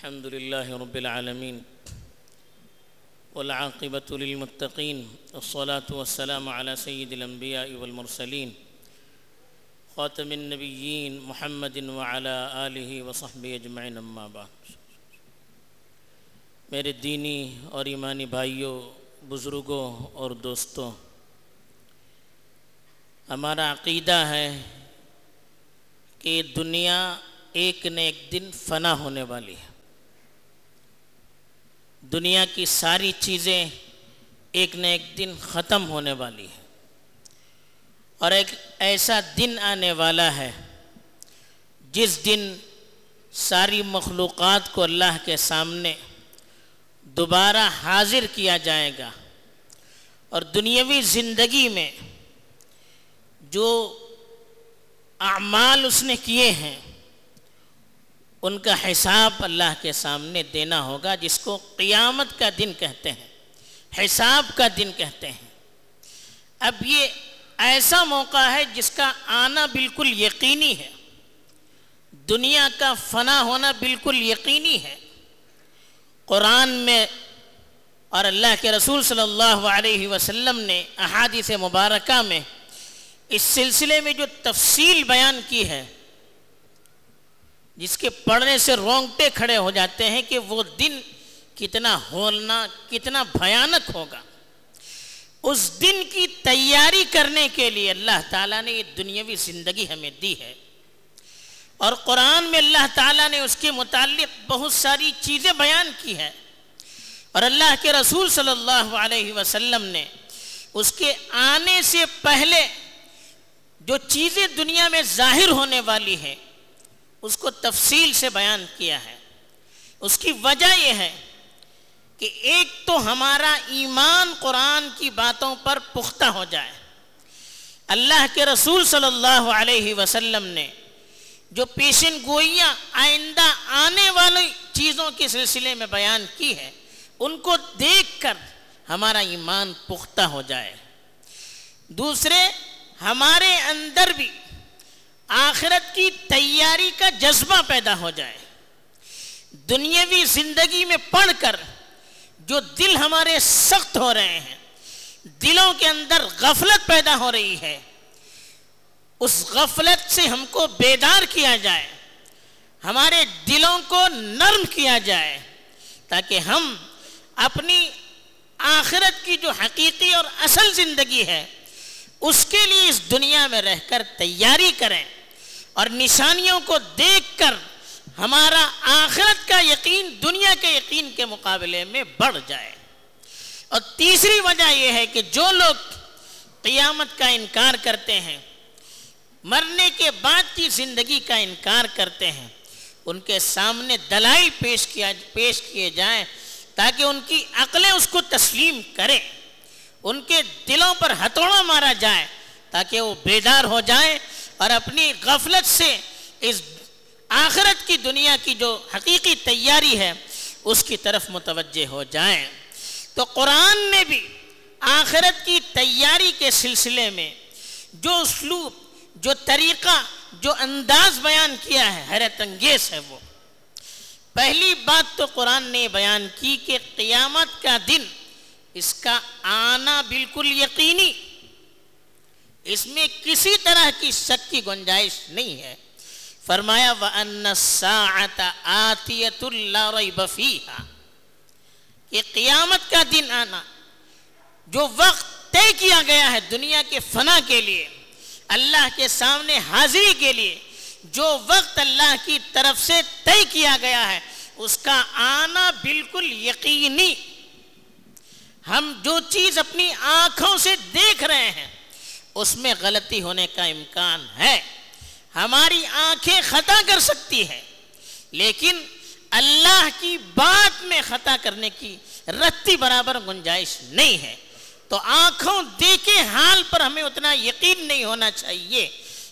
الحمد لله رب العالمين والعاقبة للمتقين الصلاة والسلام على سيد الأنبياء والمرسلين خاتم النبيين محمد وعلى آله وصحبه اجمعین اما بعد. میرے دینی اور ایمانی بھائیوں، بزرگوں اور دوستوں، ہمارا عقیدہ ہے کہ دنیا ایک نہ ایک دن فنا ہونے والی ہے۔ دنیا کی ساری چیزیں ایک نہ ایک دن ختم ہونے والی ہے اور ایک ایسا دن آنے والا ہے جس دن ساری مخلوقات کو اللہ کے سامنے دوبارہ حاضر کیا جائے گا۔ اور دنیاوی زندگی میں جو اعمال اس نے کیے ہیں ان کا حساب اللہ کے سامنے دینا ہوگا جس کو قیامت کا دن کہتے ہیں، حساب کا دن کہتے ہیں۔ اب یہ ایسا موقع ہے جس کا آنا بالکل یقینی ہے۔ دنیا کا فنا ہونا بالکل یقینی ہے۔ قرآن میں اور اللہ کے رسول صلی اللہ علیہ وسلم نے احادیث مبارکہ میں اس سلسلے میں جو تفصیل بیان کی ہے جس کے پڑھنے سے رونگٹے کھڑے ہو جاتے ہیں کہ وہ دن کتنا ہولنا، کتنا بھیانک ہوگا۔ اس دن کی تیاری کرنے کے لیے اللہ تعالیٰ نے یہ دنیاوی زندگی ہمیں دی ہے۔ اور قرآن میں اللہ تعالیٰ نے اس کے متعلق بہت ساری چیزیں بیان کی ہے اور اللہ کے رسول صلی اللہ علیہ وسلم نے اس کے آنے سے پہلے جو چیزیں دنیا میں ظاہر ہونے والی ہیں اس کو تفصیل سے بیان کیا ہے۔ اس کی وجہ یہ ہے کہ ایک تو ہمارا ایمان قرآن کی باتوں پر پختہ ہو جائے۔ اللہ کے رسول صلی اللہ علیہ وسلم نے جو پیشن گوئیاں آئندہ آنے والی چیزوں کے سلسلے میں بیان کی ہے، ان کو دیکھ کر ہمارا ایمان پختہ ہو جائے۔ دوسرے، ہمارے اندر بھی آخرت کی تیاری کا جذبہ پیدا ہو جائے۔ دنیاوی زندگی میں پڑھ کر جو دل ہمارے سخت ہو رہے ہیں، دلوں کے اندر غفلت پیدا ہو رہی ہے، اس غفلت سے ہم کو بیدار کیا جائے، ہمارے دلوں کو نرم کیا جائے، تاکہ ہم اپنی آخرت کی جو حقیقی اور اصل زندگی ہے، اس کے لیے اس دنیا میں رہ کر تیاری کریں۔ اور نشانیوں کو دیکھ کر ہمارا آخرت کا یقین دنیا کے یقین کے مقابلے میں بڑھ جائے۔ اور تیسری وجہ یہ ہے کہ جو لوگ قیامت کا انکار کرتے ہیں، مرنے کے بعد کی زندگی کا انکار کرتے ہیں، ان کے سامنے دلائل پیش کیا، پیش کیے جائیں تاکہ ان کی عقلیں اس کو تسلیم کریں۔ ان کے دلوں پر ہتھوڑا مارا جائے تاکہ وہ بیدار ہو جائیں۔ اور اپنی غفلت سے اس آخرت کی دنیا کی جو حقیقی تیاری ہے، اس کی طرف متوجہ ہو جائیں۔ تو قرآن نے بھی آخرت کی تیاری کے سلسلے میں جو اسلوب، جو طریقہ، جو انداز بیان کیا ہے، حیرت انگیز ہے وہ۔ پہلی بات تو قرآن نے بیان کی کہ قیامت کا دن اس کا آنا بالکل یقینی اس میں کسی طرح کی شک کی گنجائش نہیں ہے۔ فرمایا کہ قیامت کا دن آنا، جو وقت طے کیا گیا ہے دنیا کے فنا کے لیے، اللہ کے سامنے حاضری کے لیے، جو وقت اللہ کی طرف سے طے کیا گیا ہے، اس کا آنا بالکل یقینی۔ ہم جو چیز اپنی آنکھوں سے دیکھ اس میں غلطی ہونے کا امکان ہے۔ ہماری آنکھیں خطا کر سکتی ہے، لیکن اللہ کی بات میں خطا کرنے کی رتی برابر گنجائش نہیں ہے۔ تو آنکھوں دیکھے حال پر ہمیں اتنا یقین نہیں ہونا چاہیے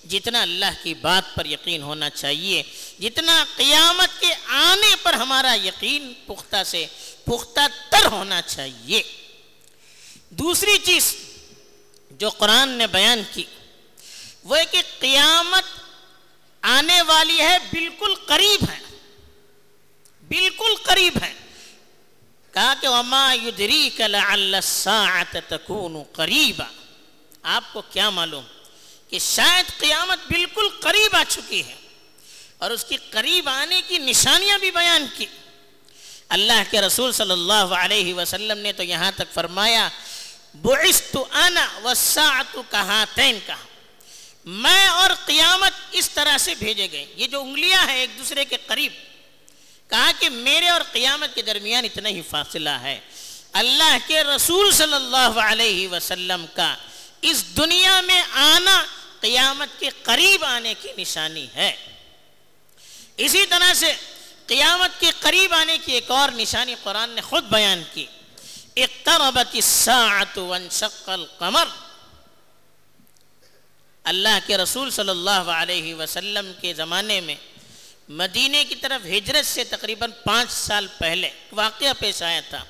جتنا اللہ کی بات پر یقین ہونا چاہیے۔ جتنا قیامت کے آنے پر ہمارا یقین پختہ سے پختہ تر ہونا چاہیے۔ دوسری چیز جو قرآن نے بیان کی، وہ کہ قیامت آنے والی ہے، بالکل قریب ہے، بالکل قریب ہے۔ کہا کہ وما يدريك لعل تكون قریبا آپ کو کیا معلوم کہ شاید قیامت بالکل قریب آ چکی ہے اور اس کی قریب آنے کی نشانیاں بھی بیان کی۔ اللہ کے رسول صلی اللہ علیہ وسلم نے تو یہاں تک فرمایا بعثت انا والساعت کہاتین کہا میں اور قیامت اس طرح سے بھیجے گئے۔ یہ جو انگلیاں ہیں ایک دوسرے کے قریب، کہا کہ میرے اور قیامت کے درمیان اتنا ہی فاصلہ ہے۔ اللہ کے رسول صلی اللہ علیہ وسلم کا۔ اس دنیا میں آنا قیامت کے قریب آنے کی نشانی ہے۔ اسی طرح سے قیامت کے قریب آنے کی ایک اور نشانی قرآن نے خود بیان کی۔ اقتربت الساعت وانشق القمر۔ اللہ کے رسول صلی اللہ علیہ وسلم کے زمانے میں مدینے کی طرف ہجرت سے تقریباً پانچ سال پہلے واقعہ پیش آیا تھا۔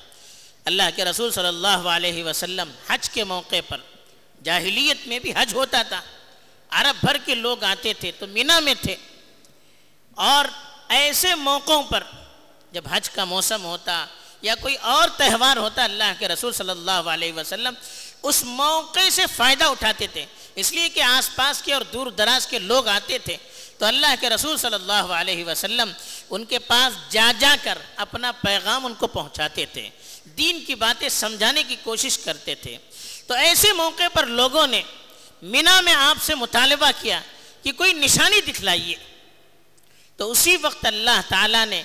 اللہ کے رسول صلی اللہ علیہ وسلم حج کے موقع پر جاہلیت میں بھی حج ہوتا تھا۔ عرب بھر کے لوگ آتے تھے تو مینا میں تھے۔ اور ایسے موقعوں پر جب حج کا موسم ہوتا یا کوئی اور تہوار ہوتا اللہ کے رسول صلی اللہ علیہ وسلم، اس موقع سے فائدہ اٹھاتے تھے۔ اس لیے کہ آس پاس کے اور دور دراز کے لوگ آتے تھے۔ تو اللہ کے رسول صلی اللہ علیہ وسلم ان کے پاس جا جا کر اپنا پیغام ان کو پہنچاتے تھے۔ دین کی باتیں سمجھانے کی کوشش کرتے تھے۔ تو ایسے موقع پر لوگوں نے مینا میں آپ سے مطالبہ کیا کہ کوئی نشانی دکھلائیے۔ تو اسی وقت اللہ تعالیٰ نے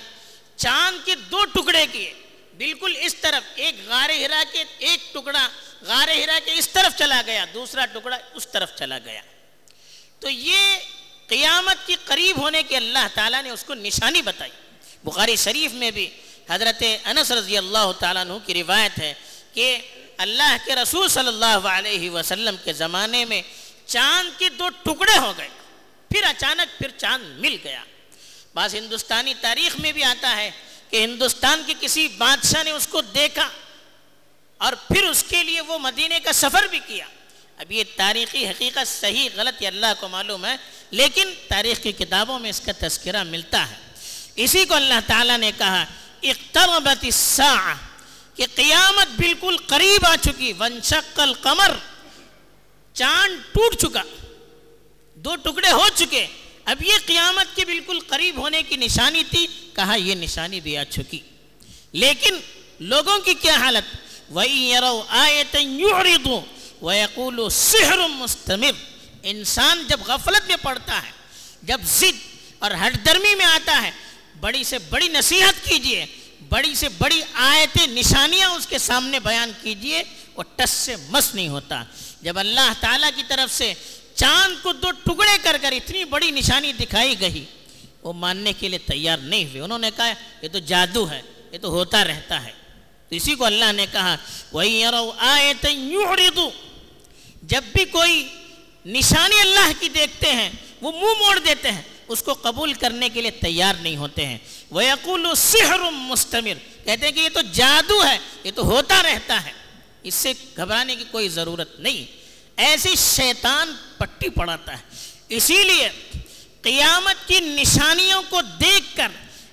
چاند کے دو ٹکڑے کیے۔ بالکل اس طرف، ایک غار ہرا کے ایک ٹکڑا، غار ہرا کے اس طرف چلا گیا، دوسرا ٹکڑا اس طرف چلا گیا۔ تو یہ قیامت کی قریب ہونے کے اللہ تعالیٰ نے اس کو نشانی بتائی۔ بخاری شریف میں بھی حضرت انس رضی اللہ تعالیٰ عنہ کی روایت ہے کہ اللہ کے رسول صلی اللہ علیہ وسلم کے زمانے میں چاند کے دو ٹکڑے ہو گئے۔ پھر اچانک پھر چاند مل گیا۔ بعض ہندوستانی تاریخ میں بھی آتا ہے کہ ہندوستان کے کسی بادشاہ نے اس کو دیکھا اور پھر اس کے لیے وہ مدینے کا سفر بھی کیا۔ اب یہ تاریخی حقیقت صحیح، غلط یہ اللہ کو معلوم ہے، لیکن تاریخ کی کتابوں میں اس کا تذکرہ ملتا ہے۔ اسی کو اللہ تعالیٰ نے کہا، اقتربت الساعہ، کہ قیامت بالکل قریب آ چکی ونشق القمر۔ چاند ٹوٹ چکا، دو ٹکڑے ہو چکے۔ اب یہ قیامت کے بالکل قریب ہونے کی نشانی تھی، کہا یہ نشانی بھی آ چکی۔ لیکن لوگوں کی کیا حالت؟ وَإِن يَرَوْا سِحْرٌ انسان جب غفلت میں پڑتا ہے، جب ضد اور ہٹ درمی میں آتا ہے، بڑی سے بڑی نصیحت کیجیے۔ بڑی سے بڑی آیتیں، نشانیاں اس کے سامنے بیان کیجیے، وہ ٹس سے مس نہیں ہوتا۔ جب اللہ تعالیٰ کی طرف سے چاند کو دو ٹکڑے کر کر اتنی بڑی نشانی دکھائی گئی، وہ ماننے کے لیے تیار نہیں ہوئے۔ انہوں نے کہا، یہ تو جادو ہے، یہ تو ہوتا رہتا ہے۔ تو اسی کو اللہ نے کہا، وَإِن آیتیں جب بھی کوئی نشانی اللہ کی دیکھتے ہیں، وہ منہ مو موڑ دیتے ہیں، اس کو قبول کرنے کے لیے تیار نہیں ہوتے ہیں۔ وَيَقُولُ سِحْرٌ مُسْتَمِرٌ کہتے ہیں کہ یہ تو جادو ہے، یہ تو ہوتا رہتا ہے۔ اس سے گھبرانے کی کوئی ضرورت نہیں۔ ایسی شیطان پٹی پڑاتا ہے۔ اسی لیے قیامت کی نشانیوں کو دیکھ کر،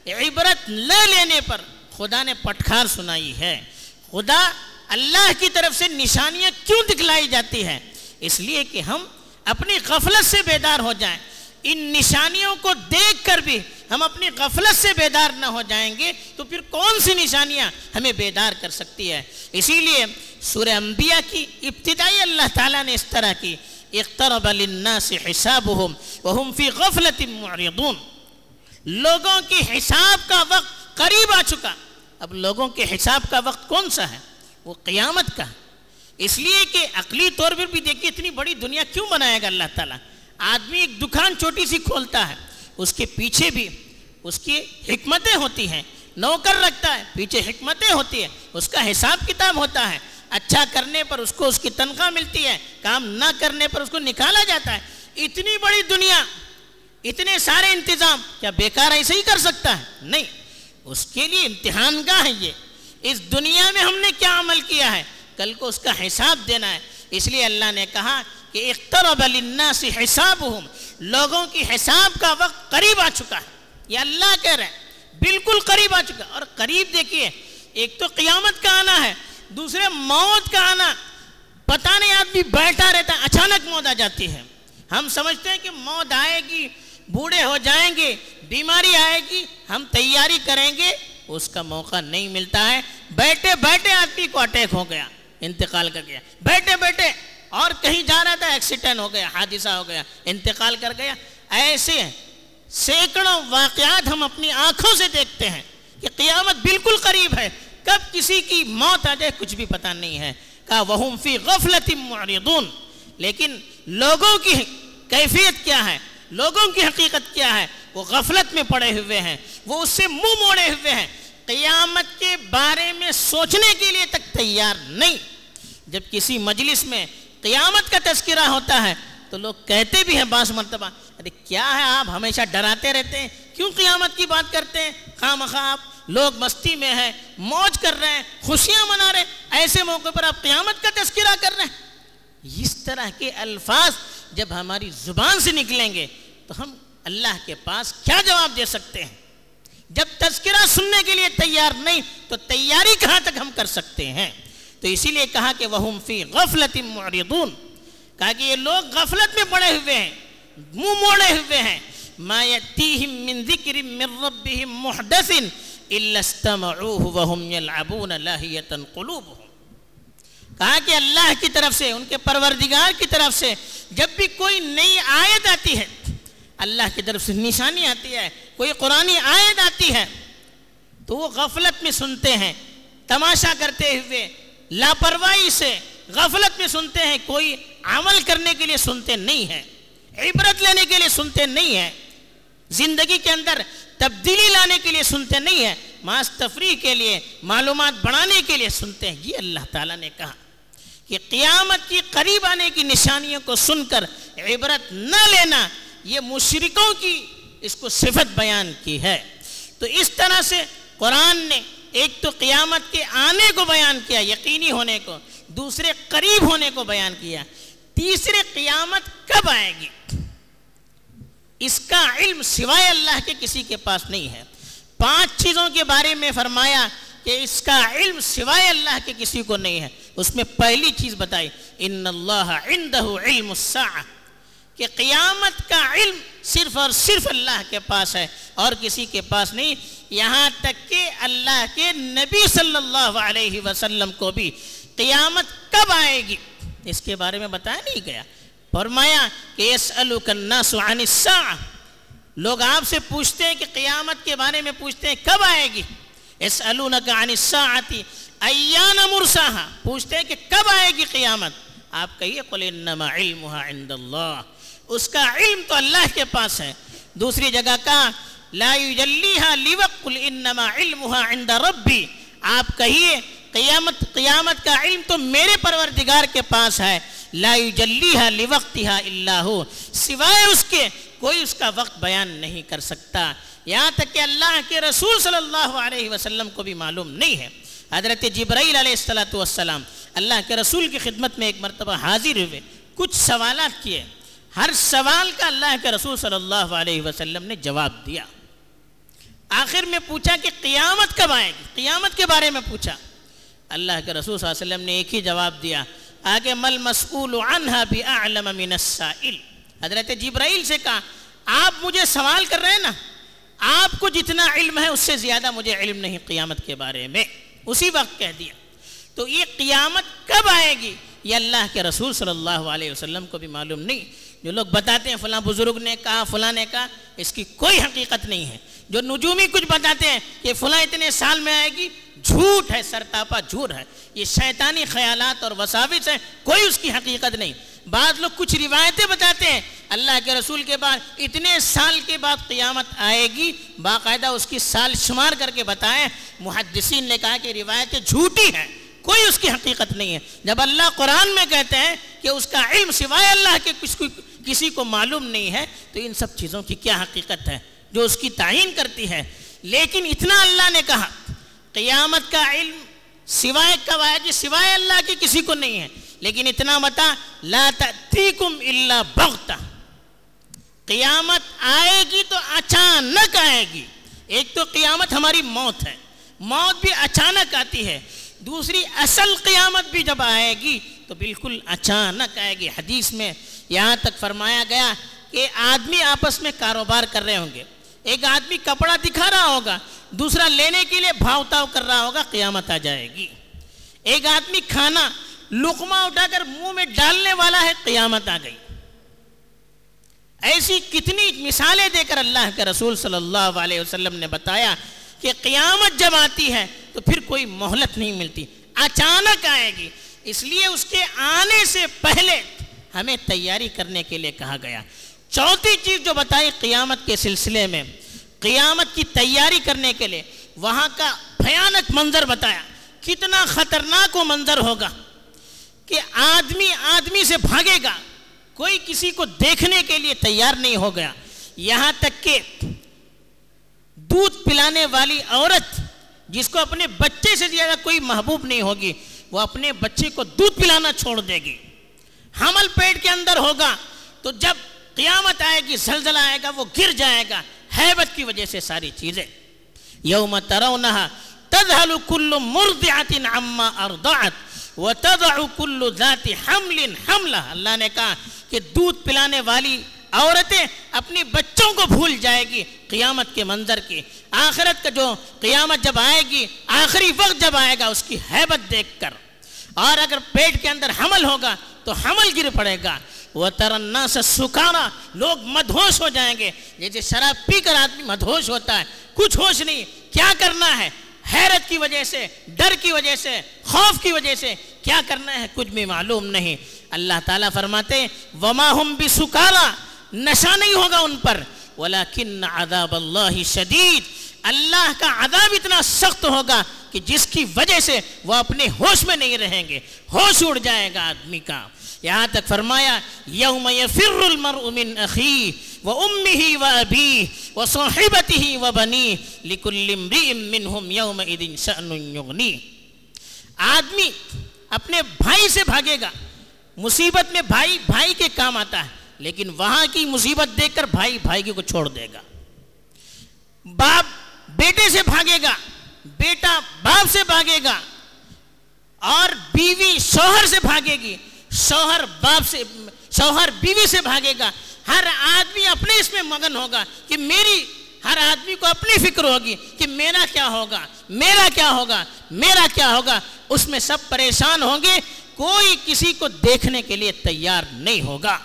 عبرت نہ لینے پر خدا نے پٹخار سنائی ہے۔ خدا اللہ کی طرف سے نشانیاں کیوں دکھلائی جاتی ہیں؟ اس لیے کہ ہم اپنی غفلت سے بیدار ہو جائیں۔ ان نشانیوں کو دیکھ کر بھی ہم اپنی غفلت سے بیدار نہ ہو جائیں گے، تو پھر کون سی نشانیاں ہمیں بیدار کر سکتی ہے؟ اسی لیے سورہ انبیاء کی ابتدائی اللہ تعالیٰ نے اس طرح کی، اقترب للناس حسابهم وهم في غفلت معرضون۔ لوگوں کی حساب کا وقت قریب آ چکا۔ اب لوگوں کے حساب کا وقت کون سا ہے؟ وہ قیامت کا۔ اس لیے کہ عقلی طور پر بھی دیکھیے، اتنی بڑی دنیا کیوں بنائے گا اللہ تعالیٰ؟ آدمی ایک دکان چھوٹی سی کھولتا ہے، اس کے پیچھے بھی اس کی حکمتیں ہوتی ہیں۔ نوکر رکھتا ہے، پیچھے حکمتیں ہوتی ہیں۔ اس کا حساب کتاب ہوتا ہے۔ اچھا کرنے پر اس کو اس کی تنخواہ ملتی ہے، کام نہ کرنے پر اس کو نکالا جاتا ہے۔ اتنی بڑی دنیا، اتنے سارے انتظام، کیا بیکار ایسے ہی کر سکتا ہے؟ نہیں، اس کے لیے امتحان گاہ ہے یہ۔ اس دنیا میں ہم نے کیا عمل کیا ہے؟ کل کو اس کا حساب دینا ہے۔ اس لیے اللہ نے کہا کہ اقترب للناس حسابهم، لوگوں کی حساب کا وقت قریب آ چکا ہے۔ یہ اللہ کہہ رہے ہیں، بالکل قریب آ چکا اور قریب دیکھیے، ایک تو قیامت کا آنا ہے، دوسرے موت کا آنا۔ پتہ نہیں، آدمی بیٹھا رہتا ہے، اچانک موت آ جاتی ہے۔ ہم سمجھتے ہیں کہ موت آئے گی، بوڑھے ہو جائیں گے، بیماری آئے گی، ہم تیاری کریں گے، اس کا موقع نہیں ملتا ہے۔ بیٹھے بیٹھے آدمی کو اٹیک ہو گیا، انتقال کر گیا۔ بیٹھے بیٹھے اور کہیں جا رہا تھا ایکسیڈنٹ ہو گیا، حادثہ ہو گیا، انتقال کر گیا۔ ایسے سینکڑوں واقعات ہم اپنی آنکھوں سے دیکھتے ہیں کہ قیامت بالکل قریب ہے۔ کب کسی کی موت آ جائے، کچھ بھی پتہ نہیں ہے۔ کہا وہم فی غفلت معرضون۔ لیکن لوگوں کی کیفیت کیا ہے؟ لوگوں کی حقیقت کیا ہے؟ وہ غفلت میں پڑے ہوئے ہیں، وہ اس سے منہ موڑے ہوئے ہیں۔ قیامت کے بارے میں سوچنے کے لیے تک تیار نہیں۔ جب کسی مجلس میں قیامت کا تذکرہ ہوتا ہے، تو لوگ کہتے بھی ہیں بعض مرتبہ، ارے کیا ہے آپ ہمیشہ ڈراتے رہتے ہیں؟ کیوں قیامت کی بات کرتے ہیں؟ خواہ مخواہ لوگ مستی میں ہیں، موج کر رہے ہیں، خوشیاں منا رہے ہیں، ایسے موقع پر آپ قیامت کا تذکرہ کر رہے ہیں۔ اس طرح کے الفاظ جب ہماری زبان سے نکلیں گے، تو ہم اللہ کے پاس کیا جواب دے سکتے ہیں؟ جب تذکرہ سننے کے لیے تیار نہیں، تو تیاری کہاں تک ہم کر سکتے ہیں؟ تو اسی لیے کہا کہ وہم فی غفلت معرضون۔ کہا کہ یہ لوگ غفلت میں پڑے ہوئے ہیں، منہ موڑے ہوئے ہیں۔ ما یتیہم من ذکر من ربہم محدث الا استمعوه وهم يلعبون لاہیتا قلوبهم۔ کہا کہ اللہ کی طرف سے، ان کے پروردگار کی طرف سے جب بھی کوئی نئی آیت آتی ہے، اللہ کی طرف سے نشانی آتی ہے، کوئی قرآن آیت آتی ہے، تو وہ غفلت میں سنتے ہیں، تماشا کرتے ہوئے لاپرواہی سے غفلت میں سنتے ہیں، کوئی عمل کرنے کے لیے سنتے نہیں ہیں، عبرت لینے کے لیے سنتے نہیں ہیں، زندگی کے اندر تبدیلی لانے کے لیے سنتے نہیں ہیں ماس تفریح کے لیے، معلومات بڑھانے کے لیے سنتے ہیں۔ یہ اللہ تعالیٰ نے کہا کہ قیامت کی قریب آنے کی نشانیوں کو سن کر عبرت نہ لینا، یہ مشرکوں کی اس کو صفت بیان کی ہے۔ تو اس طرح سے قرآن نے ایک تو قیامت کے آنے کو بیان کیا، یقینی ہونے کو، دوسرے قریب ہونے کو بیان کیا۔ تیسرے قیامت کب آئے گی؟ اس کا علم سوائے اللہ کے کسی کے پاس نہیں ہے۔ پانچ چیزوں کے بارے میں فرمایا کہ اس کا علم سوائے اللہ کے کسی کو نہیں ہے۔ اس میں پہلی چیز بتائی، ان اللہ عنده علم الساعہ کہ قیامت کا علم صرف اور صرف اللہ کے پاس ہے اور کسی کے پاس نہیں، یہاں تک کہ اللہ کے نبی صلی اللہ علیہ وسلم کو بھی قیامت کب آئے گی؟ اس کے بارے میں بتایا نہیں گیا۔ فرمایا کہ الناس عن الساعة۔ لوگ آپ سے پوچھتے ہیں کہ قیامت کے بارے میں پوچھتے ہیں کب آئے گی؟ يسألونك عن الساعة ایان مرساها پوچھتے ہیں کہ کب آئے گی قیامت؟ آپ کہیے، قل انما علمها عند اللہ۔ اس کا علم تو اللہ کے پاس ہے۔ دوسری جگہ کا لا یجلیها لوقت انما علمها عند ربی۔ آپ کہیے، قیامت قیامت کا علم تو میرے پروردگار کے پاس ہے۔ لا یجلیها لوقتها الا هو سوائے اس کے کوئی اس کا وقت بیان نہیں کر سکتا۔ یہاں تک کہ اللہ کے رسول صلی اللہ علیہ وسلم کو بھی معلوم نہیں ہے۔ حضرت جبرائیل علیہ السلام اللہ کے رسول کی خدمت میں ایک مرتبہ حاضر ہوئے۔ کچھ سوالات کیے۔ ہر سوال کا اللہ کے رسول صلی اللہ علیہ وسلم نے جواب دیا۔ آخر میں پوچھا کہ قیامت کب آئے گی؟ قیامت کے بارے میں پوچھا۔ اللہ کے رسول صلی اللہ علیہ وسلم نے ایک ہی جواب دیا۔ آگے مل مسئول عنہ بھی اعلم من السائل۔ حضرت جبرائیل سے کہا، آپ مجھے سوال کر رہے ہیں نا؟ آپ کو جتنا علم ہے اس سے زیادہ مجھے علم نہیں قیامت کے بارے میں۔ اسی وقت کہہ دیا۔ تو یہ قیامت کب آئے گی؟ یہ اللہ کے رسول صلی اللہ علیہ وسلم کو بھی معلوم نہیں۔ جو لوگ بتاتے ہیں فلاں بزرگ نے کہا، فلاں نے کہا، اس کی کوئی حقیقت نہیں ہے۔ جو نجومی کچھ بتاتے ہیں کہ فلاں اتنے سال میں آئے گی، جھوٹ ہے، سرتاپا جھوٹ ہے۔ یہ شیطانی خیالات اور وساوس ہیں، کوئی اس کی حقیقت نہیں۔ بعض لوگ کچھ روایتیں بتاتے ہیں، اللہ کے رسول کے بعد اتنے سال کے بعد قیامت آئے گی، باقاعدہ اس کی سال شمار کر کے بتائیں۔ محدثین نے کہا کہ روایتیں جھوٹی ہیں، کوئی اس کی حقیقت نہیں ہے۔ جب اللہ قرآن میں کہتے ہیں کہ اس کا علم سوائے اللہ کے کس کو کسی کو معلوم نہیں ہے تو ان سب چیزوں کی کیا حقیقت ہے؟ جو اس کی تعین کرتی ہے۔ لیکن اتنا اللہ نے کہا، قیامت کا علم سوائے کب آیا سوائے اللہ کی کسی کو نہیں ہے۔ لیکن اتنا بتا، لا تأتیکم الا بغتا قیامت آئے گی تو اچانک آئے گی۔ ایک تو قیامت ہماری موت ہے۔ موت بھی اچانک آتی ہے۔ دوسری، اصل قیامت بھی جب آئے گی تو بالکل اچانک آئے گی۔ حدیث میں یہاں تک فرمایا گیا کہ آدمی آپس میں کاروبار کر رہے ہوں گے۔ ایک آدمی کپڑا دکھا رہا ہوگا، دوسرا لینے کے لیے بھاؤ تاؤ کر رہا ہوگا، قیامت آ جائے گی۔ ایک آدمی کھانا لقمہ اٹھا کر منہ میں ڈالنے والا ہے، قیامت آ گئی۔ ایسی کتنی مثالیں دے کر اللہ کے رسول صلی اللہ علیہ وسلم نے بتایا کہ قیامت جب آتی ہے تو پھر کوئی مہلت نہیں ملتی، اچانک آئے گی۔ اس لیے اس کے آنے سے پہلے ہمیں تیاری کرنے کے لیے کہا گیا۔ چوتھی چیز جو بتائی قیامت کے سلسلے میں، قیامت کی تیاری کرنے کے لیے، وہاں کا بھیانک منظر بتایا۔ کتنا خطرناک وہ منظر ہوگا کہ آدمی آدمی سے بھاگے گا۔ کوئی کسی کو دیکھنے کے لیے تیار نہیں ہو گیا۔ یہاں تک کہ دودھ پلانے والی عورت جس کو اپنے بچے سے زیادہ کوئی محبوب نہیں ہوگی، وہ اپنے بچے کو دودھ پلانا چھوڑ دے گی۔ حمل پیٹ کے اندر ہوگا، تو جب قیامت آئے گی، زلزلہ آئے گا، وہ گر جائے گا، حیبت کی وجہ سے ساری چیزیں۔ یوم ترونہا تذہل کل مرضعت عما ارضعت وتضع کل ذات حمل حملہ۔ اللہ نے کہا کہ دودھ پلانے والی عورتیں اپنی بچوں کو بھول جائے گی قیامت کے منظر کی۔ آخرت کا جو قیامت جب آئے گی، آخری وقت جب آئے گا، اس کی حیبت دیکھ کر۔ اور اگر پیٹ کے اندر حمل ہوگا تو حمل گر پڑے گا۔ وہ ترنا سے سکھانا لوگ مدھوش ہو جائیں گے۔ جیسے شراب پی کر آدمی مدھوش ہوتا ہے، کچھ ہوش نہیں۔ کیا کرنا ہے؟ حیرت کی وجہ سے، ڈر کی وجہ سے، خوف کی وجہ سے۔ کیا کرنا ہے؟ کچھ بھی معلوم نہیں۔ اللہ تعالیٰ فرماتے وما ہم بھی سکھانا نشہ نہیں ہوگا ان پر۔ ولیکن عذاب اللہ شدید اللہ کا عذاب اتنا سخت ہوگا کہ جس کی وجہ سے وہ اپنے ہوش میں نہیں رہیں گے، ہوش اڑ جائے گا آدمی کا۔ یہاں تک فرمایا، یوم یفر المرء من اخی و امه و ابی و صحبته و بنی لکل امرئ یوم اذن شأن یغنی۔ آدمی اپنے بھائی سے بھاگے گا۔ مصیبت میں بھائی بھائی کے کام آتا ہے، لیکن وہاں کی مصیبت دیکھ کر بھائی بھائی کو چھوڑ دے گا۔ باپ بیٹے سے بھاگے گا، بیٹا باپ سے بھاگے گا، اور بیوی شوہر سے بھاگے گی۔ شوہر باپ سے، شوہر بیوی سے بھاگے گا۔ ہر آدمی اپنے اس میں مگن ہوگا کہ میری، ہر آدمی کو اپنی فکر ہوگی کہ میرا کیا ہوگا، میرا کیا ہوگا، میرا کیا ہوگا۔ اس میں سب پریشان ہوں گے۔ کوئی کسی کو دیکھنے کے لیے تیار نہیں ہوگا۔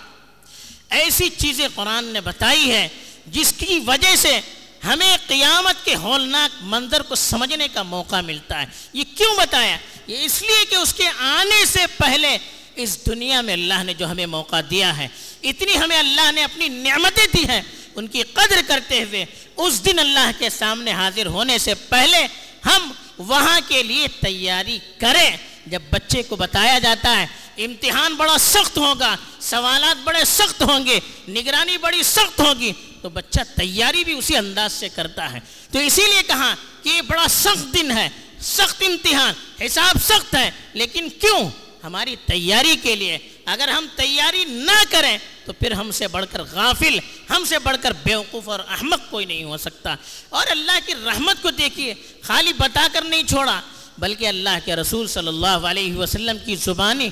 ایسی چیزیں قرآن نے بتائی ہے، جس کی وجہ سے ہمیں قیامت کے ہولناک منظر کو سمجھنے کا موقع ملتا ہے۔ یہ کیوں بتایا؟ یہ اس لیے کہ اس کے آنے سے پہلے اس دنیا میں اللہ نے جو ہمیں موقع دیا ہے، اتنی ہمیں اللہ نے اپنی نعمتیں دی ہیں۔ ان کی قدر کرتے ہوئے اس دن اللہ کے سامنے حاضر ہونے سے پہلے ہم وہاں کے لیے تیاری کریں۔ جب بچے کو بتایا جاتا ہے، امتحان بڑا سخت ہوگا، سوالات بڑے سخت ہوں گے، نگرانی بڑی سخت ہوگی۔ تو بچہ تیاری بھی اسی انداز سے کرتا ہے۔ تو اسی لیے کہا کہ یہ بڑا سخت دن ہے، سخت امتحان، حساب سخت ہے، لیکن کیوں؟ ہماری تیاری کے لیے۔ اگر ہم تیاری نہ کریں تو پھر ہم سے بڑھ کر غافل، ہم سے بڑھ کر بیوقوف اور احمق کوئی نہیں ہو سکتا۔ اور اللہ کی رحمت کو دیکھیے، خالی بتا کر نہیں چھوڑا، بلکہ اللہ کے رسول صلی اللہ علیہ وسلم کی زبانی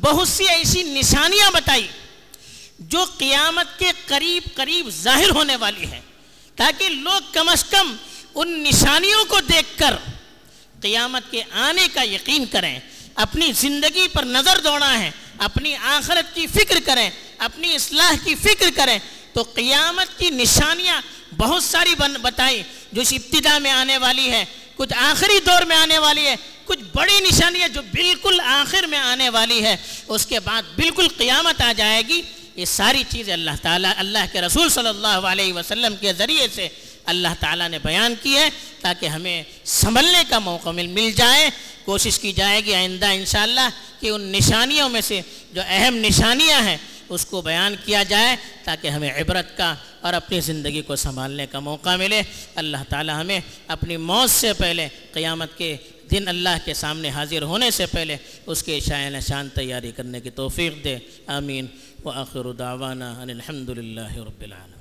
بہت سی ایسی نشانیاں بتائی۔ جو قیامت کے قریب قریب ظاہر ہونے والی ہے، تاکہ لوگ کم از کم ان نشانیوں کو دیکھ کر قیامت کے آنے کا یقین کریں، اپنی زندگی پر نظر دوڑا ہے اپنی آخرت کی فکر کریں، اپنی اصلاح کی فکر کریں۔ تو قیامت کی نشانیاں بہت ساری بتائی جو اس ابتدا میں آنے والی ہے، کچھ آخری دور میں آنے والی ہے، کچھ بڑی نشانیاں جو بالکل آخر میں آنے والی ہے۔ اس کے بعد بالکل قیامت آ جائے گی۔ یہ ساری چیزیں اللہ تعالیٰ، اللہ کے رسول صلی اللہ علیہ وسلم کے ذریعے سے اللہ تعالیٰ نے بیان کی ہے تاکہ ہمیں سنبھلنے کا موقع مل مل جائے۔ کوشش کی جائے گی آئندہ انشاءاللہ کہ ان نشانیوں میں سے جو اہم نشانیاں ہیں اس کو بیان کیا جائے تاکہ ہمیں عبرت کا اور اپنی زندگی کو سنبھالنے کا موقع ملے۔ اللہ تعالی ہمیں اپنی موت سے پہلے، قیامت کے دن اللہ کے سامنے حاضر ہونے سے پہلے اس کے شائع نشان تیاری کرنے کی توفیق دے۔ آمین۔ وآخر دعوانا ان الحمد للہ رب العالمين